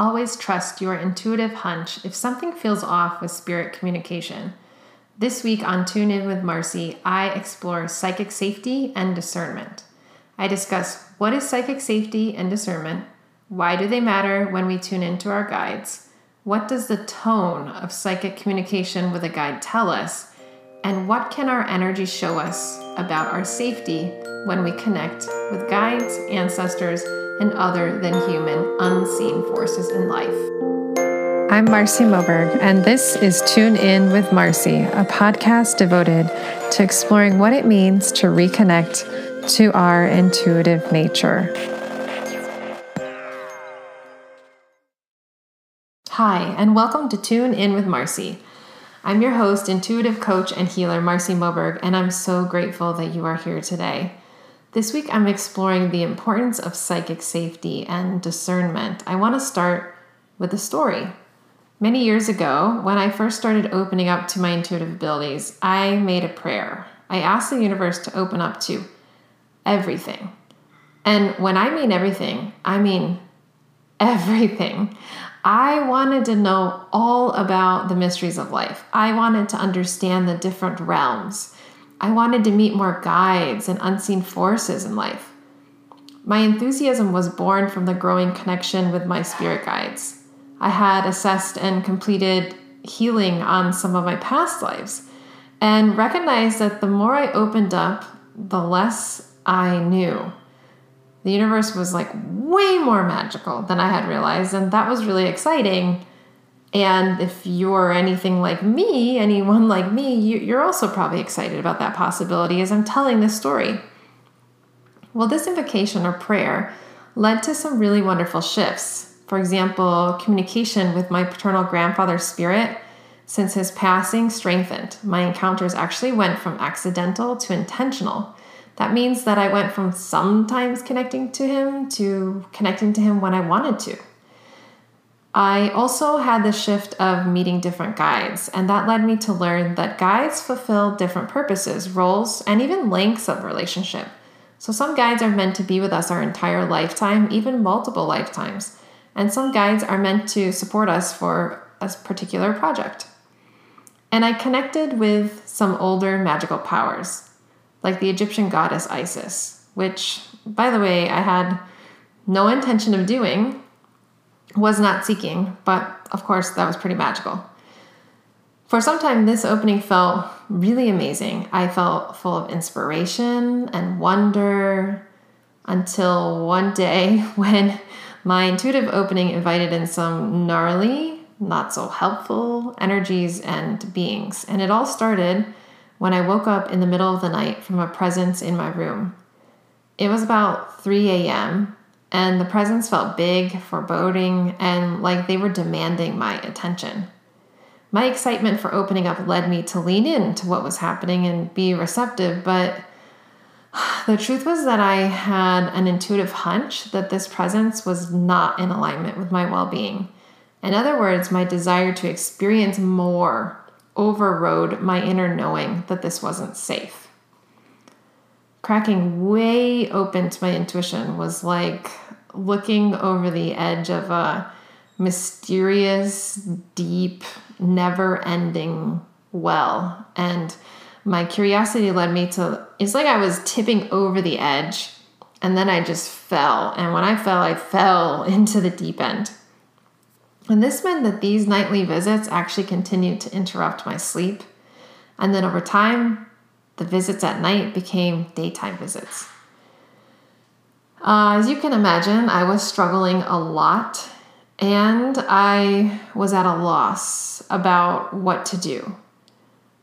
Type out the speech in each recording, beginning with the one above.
always trust your intuitive hunch if something feels off with spirit communication. This week on Tune In with Marcy, I explore psychic safety and discernment. I discuss what is psychic safety and discernment, why do they matter when we tune into our guides, what does the tone of psychic communication with a guide tell us, and what can our energy show us about our safety when we connect with guides, ancestors, and other than human unseen forces in life. I'm Marcy Moberg, and this is Tune In with Marcy, a podcast devoted to exploring what it means to reconnect to our intuitive nature. Hi, and welcome to Tune In with Marcy. I'm your host, intuitive coach, and healer, Marcy Moberg, and I'm so grateful that you are here today. This week, I'm exploring the importance of psychic safety and discernment. I want to start with a story. Many years ago, when I first started opening up to my intuitive abilities, I made a prayer. I asked the universe to open up to everything. And when I mean everything, I mean everything. I wanted to know all about the mysteries of life. I wanted to understand the different realms I wanted to meet more guides and unseen forces in life. My enthusiasm was born from the growing connection with my spirit guides. I had assessed and completed healing on some of my past lives and recognized that the more I opened up, the less I knew. The universe was like way more magical than I had realized, and that was really exciting and if you're anything like me, anyone like me, you're also probably excited about that possibility as I'm telling this story. Well, this invocation or prayer led to some really wonderful shifts. For example, communication with my paternal grandfather's spirit since his passing strengthened. My encounters actually went from accidental to intentional. That means that I went from sometimes connecting to him to connecting to him when I wanted to. I also had the shift of meeting different guides, and that led me to learn that guides fulfill different purposes, roles, and even lengths of relationship. So, some guides are meant to be with us our entire lifetime, even multiple lifetimes, and some guides are meant to support us for a particular project. And I connected with some older magical powers, like the Egyptian goddess Isis, which, by the way, I had no intention of doing was not seeking, but of course, that was pretty magical. For some time, this opening felt really amazing. I felt full of inspiration and wonder until one day when my intuitive opening invited in some gnarly, not so helpful energies and beings. And it all started when I woke up in the middle of the night from a presence in my room. It was about 3 a.m., and the presence felt big, foreboding, and like they were demanding my attention. My excitement for opening up led me to lean into what was happening and be receptive, but the truth was that I had an intuitive hunch that this presence was not in alignment with my well being. In other words, my desire to experience more overrode my inner knowing that this wasn't safe cracking way open to my intuition was like looking over the edge of a mysterious, deep, never ending well. And my curiosity led me to it's like I was tipping over the edge and then I just fell. And when I fell, I fell into the deep end. And this meant that these nightly visits actually continued to interrupt my sleep. And then over time, the visits at night became daytime visits. Uh, as you can imagine, I was struggling a lot and I was at a loss about what to do.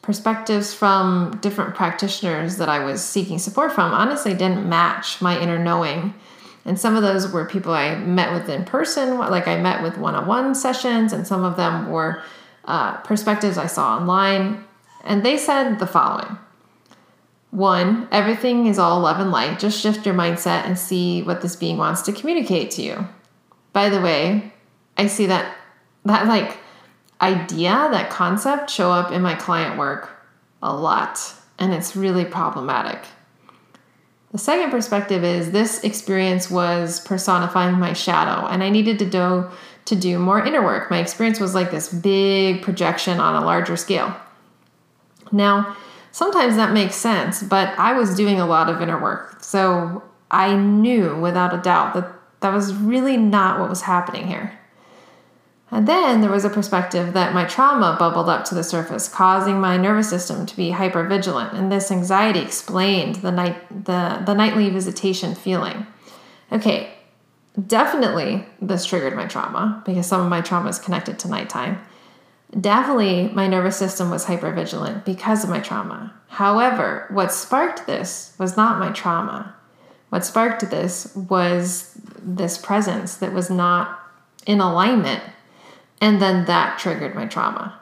Perspectives from different practitioners that I was seeking support from honestly didn't match my inner knowing. And some of those were people I met with in person, like I met with one on one sessions, and some of them were uh, perspectives I saw online. And they said the following one, everything is all love and light. Just shift your mindset and see what this being wants to communicate to you. By the way, I see that that like idea, that concept show up in my client work a lot, and it's really problematic. The second perspective is this experience was personifying my shadow, and I needed to do to do more inner work. My experience was like this big projection on a larger scale. Now, sometimes that makes sense, but I was doing a lot of inner work. So I knew without a doubt that that was really not what was happening here. And then there was a perspective that my trauma bubbled up to the surface, causing my nervous system to be hypervigilant, and this anxiety explained the night the, the nightly visitation feeling. Okay, definitely this triggered my trauma because some of my trauma is connected to nighttime. Definitely my nervous system was hypervigilant because of my trauma. However, what sparked this was not my trauma. What sparked this was this presence that was not in alignment and then that triggered my trauma.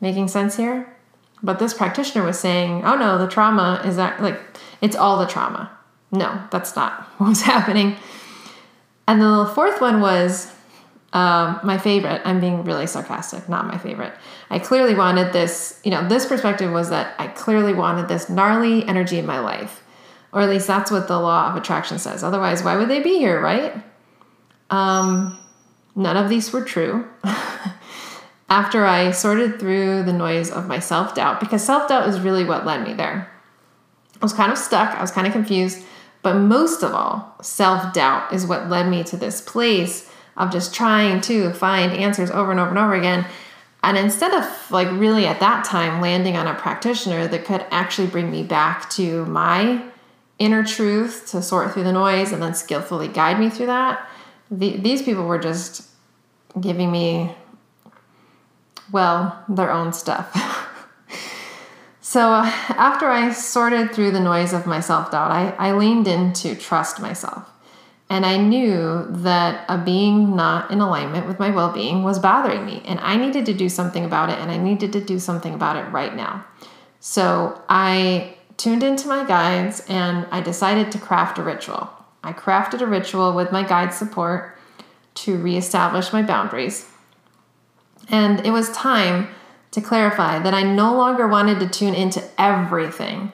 Making sense here? But this practitioner was saying, oh no, the trauma is that, like, it's all the trauma. No, that's not what was happening. And the fourth one was um, my favorite. I'm being really sarcastic, not my favorite. I clearly wanted this, you know, this perspective was that I clearly wanted this gnarly energy in my life. Or at least that's what the law of attraction says. Otherwise, why would they be here, right? Um, None of these were true. After I sorted through the noise of my self doubt, because self doubt is really what led me there. I was kind of stuck, I was kind of confused, but most of all, self doubt is what led me to this place of just trying to find answers over and over and over again. And instead of like really at that time landing on a practitioner that could actually bring me back to my inner truth to sort through the noise and then skillfully guide me through that, the, these people were just giving me, well, their own stuff. so uh, after I sorted through the noise of my self doubt, I, I leaned in to trust myself. And I knew that a being not in alignment with my well being was bothering me. And I needed to do something about it. And I needed to do something about it right now. So I tuned into my guides and I decided to craft a ritual. I crafted a ritual with my guide support to reestablish my boundaries. And it was time to clarify that I no longer wanted to tune into everything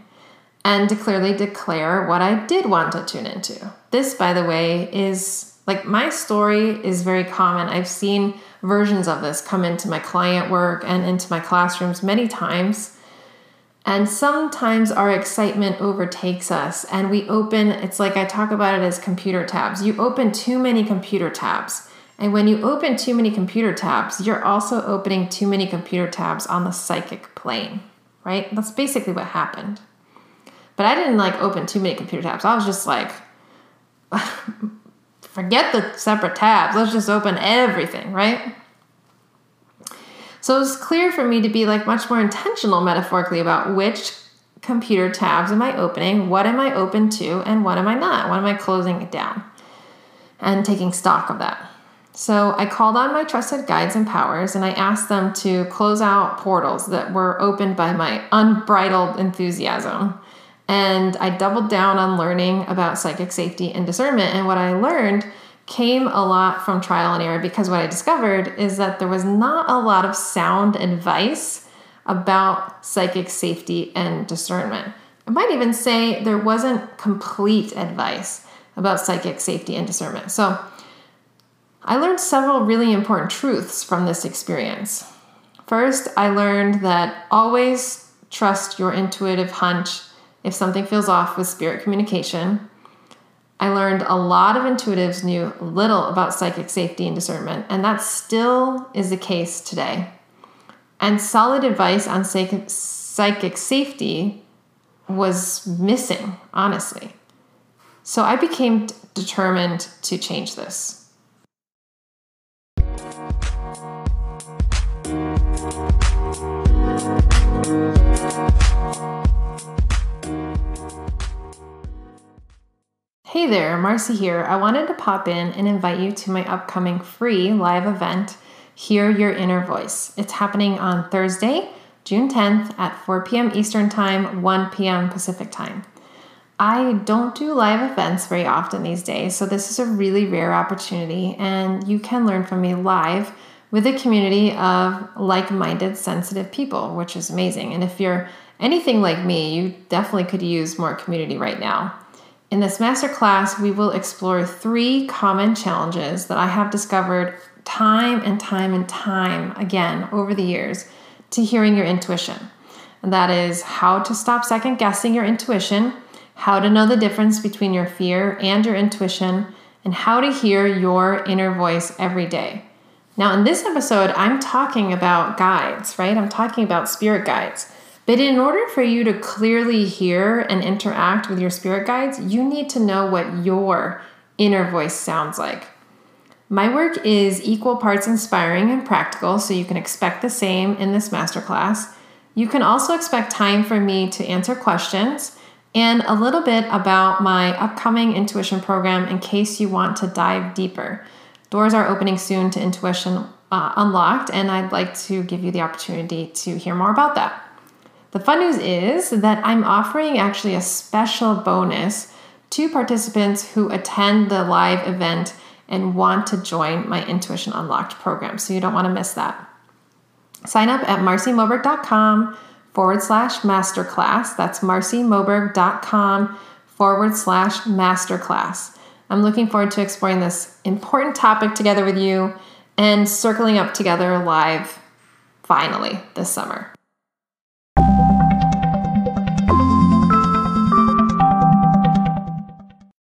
and to clearly declare what I did want to tune into. This, by the way, is like my story is very common. I've seen versions of this come into my client work and into my classrooms many times. And sometimes our excitement overtakes us and we open, it's like I talk about it as computer tabs. You open too many computer tabs. And when you open too many computer tabs, you're also opening too many computer tabs on the psychic plane, right? That's basically what happened. But I didn't like open too many computer tabs. I was just like, forget the separate tabs. Let's just open everything, right? So it was clear for me to be like much more intentional metaphorically about which computer tabs am I opening, what am I open to, and what am I not? What am I closing it down? And taking stock of that. So I called on my trusted guides and powers and I asked them to close out portals that were opened by my unbridled enthusiasm. And I doubled down on learning about psychic safety and discernment. And what I learned came a lot from trial and error because what I discovered is that there was not a lot of sound advice about psychic safety and discernment. I might even say there wasn't complete advice about psychic safety and discernment. So I learned several really important truths from this experience. First, I learned that always trust your intuitive hunch if something feels off with spirit communication. I learned a lot of intuitives knew little about psychic safety and discernment, and that still is the case today. And solid advice on psychic, psychic safety was missing, honestly. So I became determined to change this. Hey there, Marcy here. I wanted to pop in and invite you to my upcoming free live event, Hear Your Inner Voice. It's happening on Thursday, June 10th at 4 p.m. Eastern Time, 1 p.m. Pacific Time. I don't do live events very often these days, so this is a really rare opportunity, and you can learn from me live with a community of like minded, sensitive people, which is amazing. And if you're anything like me, you definitely could use more community right now. In this masterclass, we will explore three common challenges that I have discovered time and time and time again over the years to hearing your intuition. And that is how to stop second guessing your intuition, how to know the difference between your fear and your intuition, and how to hear your inner voice every day. Now, in this episode, I'm talking about guides, right? I'm talking about spirit guides. But in order for you to clearly hear and interact with your spirit guides, you need to know what your inner voice sounds like. My work is equal parts inspiring and practical, so you can expect the same in this masterclass. You can also expect time for me to answer questions and a little bit about my upcoming intuition program in case you want to dive deeper. Doors are opening soon to Intuition uh, Unlocked, and I'd like to give you the opportunity to hear more about that. The fun news is that I'm offering actually a special bonus to participants who attend the live event and want to join my Intuition Unlocked program. So you don't want to miss that. Sign up at marcymoberg.com forward slash masterclass. That's marcymoberg.com forward slash masterclass. I'm looking forward to exploring this important topic together with you and circling up together live finally this summer.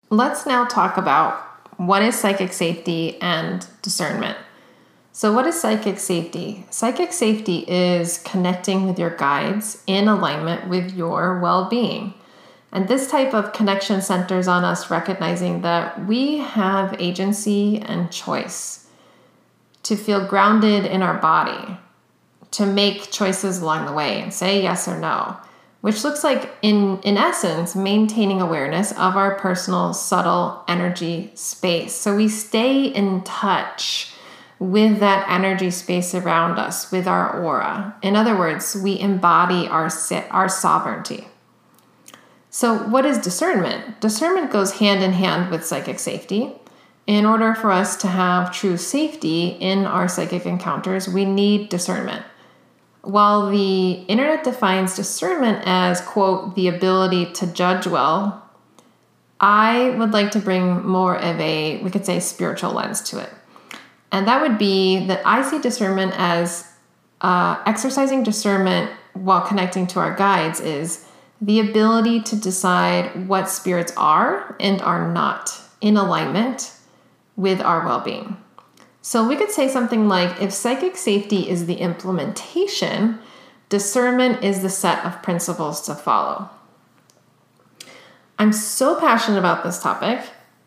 Let's now talk about what is psychic safety and discernment. So, what is psychic safety? Psychic safety is connecting with your guides in alignment with your well being. And this type of connection centers on us recognizing that we have agency and choice to feel grounded in our body, to make choices along the way and say yes or no, which looks like, in, in essence, maintaining awareness of our personal, subtle energy space. So we stay in touch with that energy space around us, with our aura. In other words, we embody our, our sovereignty. So, what is discernment? Discernment goes hand in hand with psychic safety. In order for us to have true safety in our psychic encounters, we need discernment. While the internet defines discernment as, quote, the ability to judge well, I would like to bring more of a, we could say, spiritual lens to it. And that would be that I see discernment as uh, exercising discernment while connecting to our guides is the ability to decide what spirits are and are not in alignment with our well being. So we could say something like if psychic safety is the implementation, discernment is the set of principles to follow. I'm so passionate about this topic.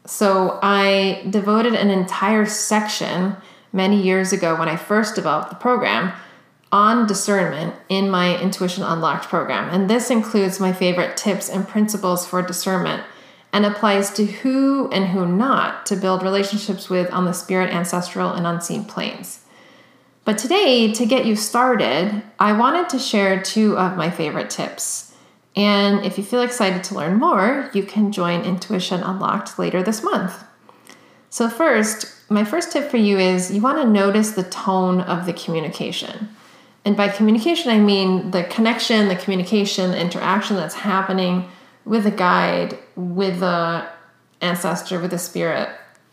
So I devoted an entire section many years ago when I first developed the program on discernment in my Intuition Unlocked program. And this includes my favorite tips and principles for discernment and applies to who and who not to build relationships with on the spirit, ancestral, and unseen planes. But today, to get you started, I wanted to share two of my favorite tips. And if you feel excited to learn more, you can join Intuition Unlocked later this month. So, first, my first tip for you is you want to notice the tone of the communication. And by communication, I mean the connection, the communication, the interaction that's happening with a guide, with a ancestor, with a spirit,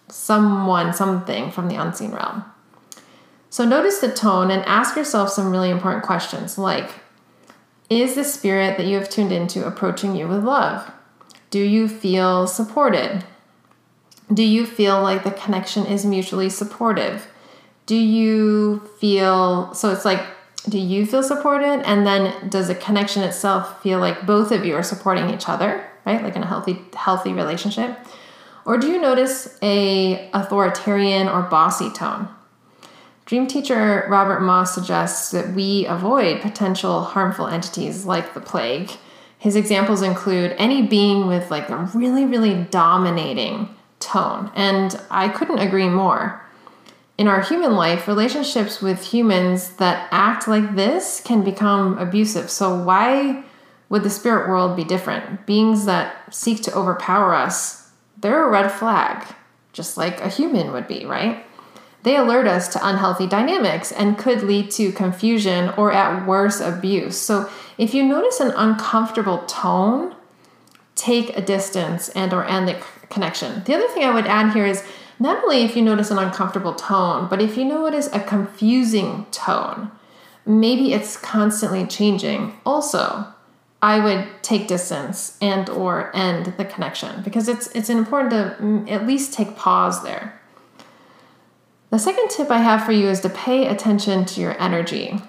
someone, something from the unseen realm. So notice the tone and ask yourself some really important questions like Is the spirit that you have tuned into approaching you with love? Do you feel supported? Do you feel like the connection is mutually supportive? Do you feel so it's like do you feel supported? And then does the connection itself feel like both of you are supporting each other right? Like in a healthy healthy relationship? Or do you notice a authoritarian or bossy tone? Dream teacher robert moss suggests that we avoid potential harmful entities like the plague. His examples include any being with like a really really dominating tone. And i couldn't agree more in our human life, relationships with humans that act like this can become abusive. So, why would the spirit world be different? Beings that seek to overpower us, they're a red flag, just like a human would be, right? They alert us to unhealthy dynamics and could lead to confusion or, at worst, abuse. So, if you notice an uncomfortable tone, take a distance and or end the connection. The other thing I would add here is not only if you notice an uncomfortable tone, but if you notice a confusing tone, maybe it's constantly changing. Also, I would take distance and or end the connection because it's it's important to mm, at least take pause there. The second tip I have for you is to pay attention to your energy.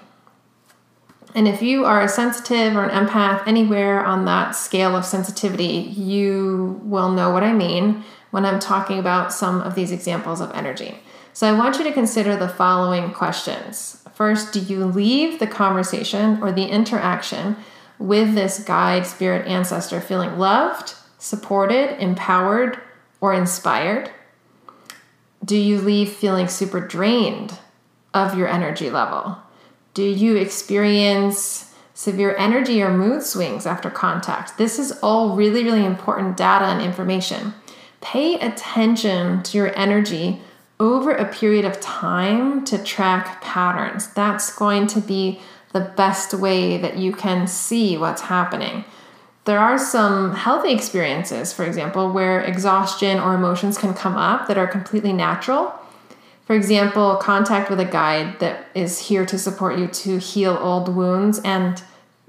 And if you are a sensitive or an empath anywhere on that scale of sensitivity, you will know what I mean when I'm talking about some of these examples of energy. So I want you to consider the following questions. First, do you leave the conversation or the interaction with this guide, spirit, ancestor feeling loved, supported, empowered, or inspired? Do you leave feeling super drained of your energy level? Do you experience severe energy or mood swings after contact? This is all really, really important data and information. Pay attention to your energy over a period of time to track patterns. That's going to be the best way that you can see what's happening. There are some healthy experiences, for example, where exhaustion or emotions can come up that are completely natural. For example, contact with a guide that is here to support you to heal old wounds and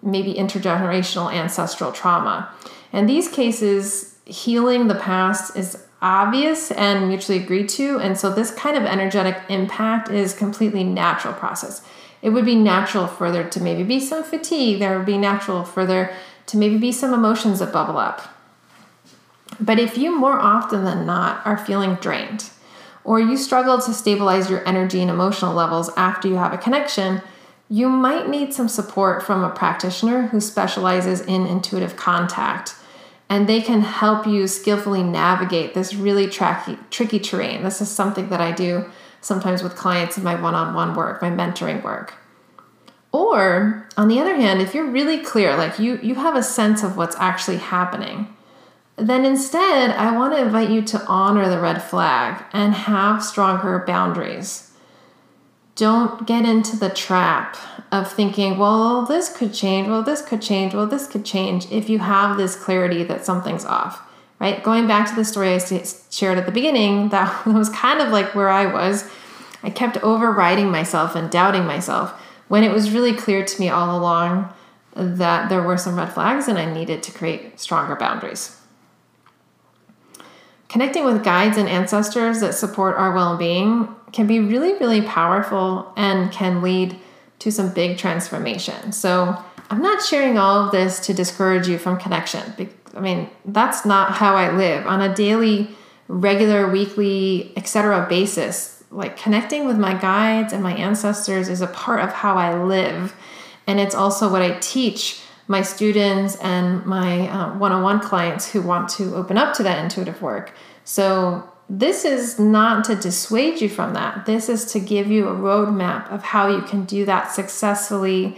maybe intergenerational ancestral trauma. In these cases, healing the past is obvious and mutually agreed to, and so this kind of energetic impact is completely natural process it would be natural for there to maybe be some fatigue. There would be natural for there to maybe be some emotions that bubble up. But if you more often than not are feeling drained, or you struggle to stabilize your energy and emotional levels after you have a connection, you might need some support from a practitioner who specializes in intuitive contact. And they can help you skillfully navigate this really tricky, tricky terrain. This is something that I do sometimes with clients in my one on one work, my mentoring work. Or on the other hand, if you're really clear, like you, you have a sense of what's actually happening, then instead, I want to invite you to honor the red flag and have stronger boundaries. Don't get into the trap of thinking, well, this could change, well, this could change, well, this could change if you have this clarity that something's off right? Going back to the story I shared at the beginning, that was kind of like where I was. I kept overriding myself and doubting myself when it was really clear to me all along that there were some red flags and I needed to create stronger boundaries. Connecting with guides and ancestors that support our well being can be really, really powerful and can lead to some big transformation. So, I'm not sharing all of this to discourage you from connection I mean, that's not how I live on a daily, regular, weekly, etc. basis. Like connecting with my guides and my ancestors is a part of how I live. And it's also what I teach my students and my one on one clients who want to open up to that intuitive work. So, this is not to dissuade you from that. This is to give you a roadmap of how you can do that successfully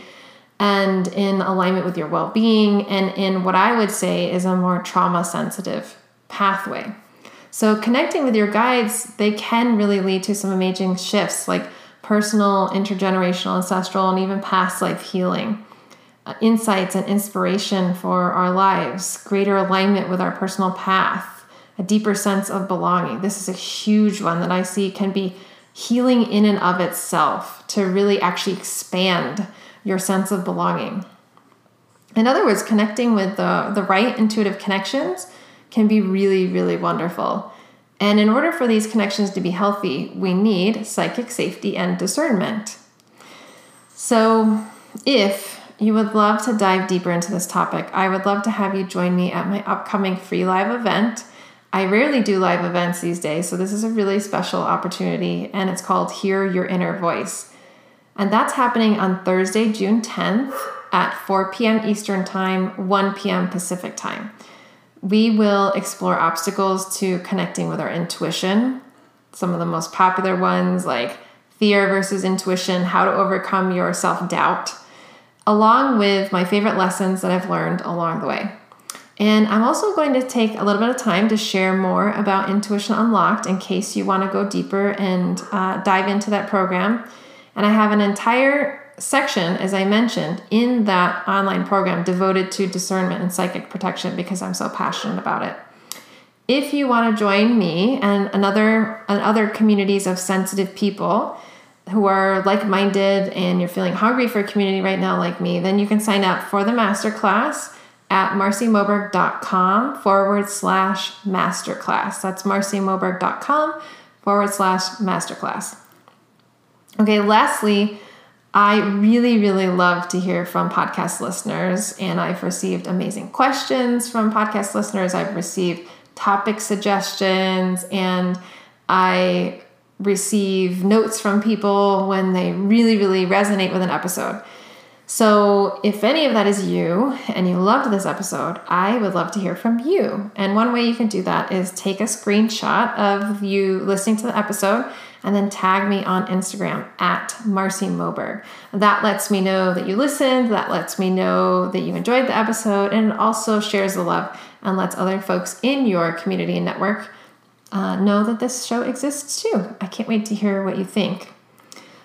and in alignment with your well being, and in what I would say is a more trauma sensitive pathway. So, connecting with your guides, they can really lead to some amazing shifts like personal, intergenerational, ancestral, and even past life healing. Uh, insights and inspiration for our lives, greater alignment with our personal path, a deeper sense of belonging. This is a huge one that I see can be healing in and of itself to really actually expand your sense of belonging. In other words, connecting with the, the right intuitive connections can be really, really wonderful. And in order for these connections to be healthy, we need psychic safety and discernment. So, if you would love to dive deeper into this topic, I would love to have you join me at my upcoming free live event. I rarely do live events these days, so this is a really special opportunity, and it's called Hear Your Inner Voice. And that's happening on Thursday, June 10th at 4 p.m. Eastern Time, 1 p.m. Pacific Time. We will explore obstacles to connecting with our intuition. Some of the most popular ones, like fear versus intuition, how to overcome your self doubt, along with my favorite lessons that I've learned along the way. And I'm also going to take a little bit of time to share more about Intuition Unlocked in case you want to go deeper and uh, dive into that program. And I have an entire section, as I mentioned, in that online program devoted to discernment and psychic protection because I'm so passionate about it. If you want to join me and another and other communities of sensitive people who are like-minded and you're feeling hungry for a community right now like me, then you can sign up for the masterclass at marcymoberg.com forward slash masterclass. That's marcymoberg.com forward slash masterclass. Okay, lastly, I really, really love to hear from podcast listeners, and I've received amazing questions from podcast listeners. I've received topic suggestions, and I receive notes from people when they really, really resonate with an episode. So, if any of that is you and you loved this episode, I would love to hear from you. And one way you can do that is take a screenshot of you listening to the episode and then tag me on Instagram at Marcy Moberg. That lets me know that you listened, that lets me know that you enjoyed the episode, and it also shares the love and lets other folks in your community and network uh, know that this show exists too. I can't wait to hear what you think.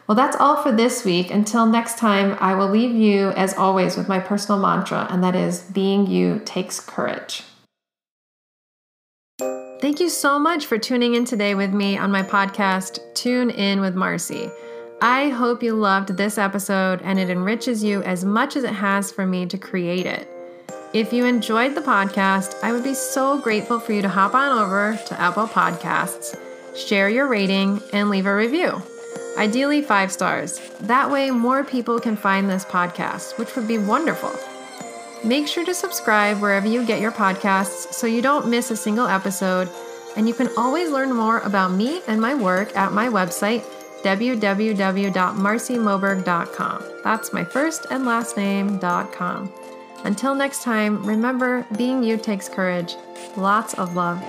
Well, that's all for this week. Until next time, I will leave you, as always, with my personal mantra, and that is being you takes courage. Thank you so much for tuning in today with me on my podcast, Tune In with Marcy. I hope you loved this episode and it enriches you as much as it has for me to create it. If you enjoyed the podcast, I would be so grateful for you to hop on over to Apple Podcasts, share your rating, and leave a review. Ideally, five stars. That way, more people can find this podcast, which would be wonderful. Make sure to subscribe wherever you get your podcasts so you don't miss a single episode. And you can always learn more about me and my work at my website, www.marcymoberg.com. That's my first and last name.com. Until next time, remember being you takes courage. Lots of love.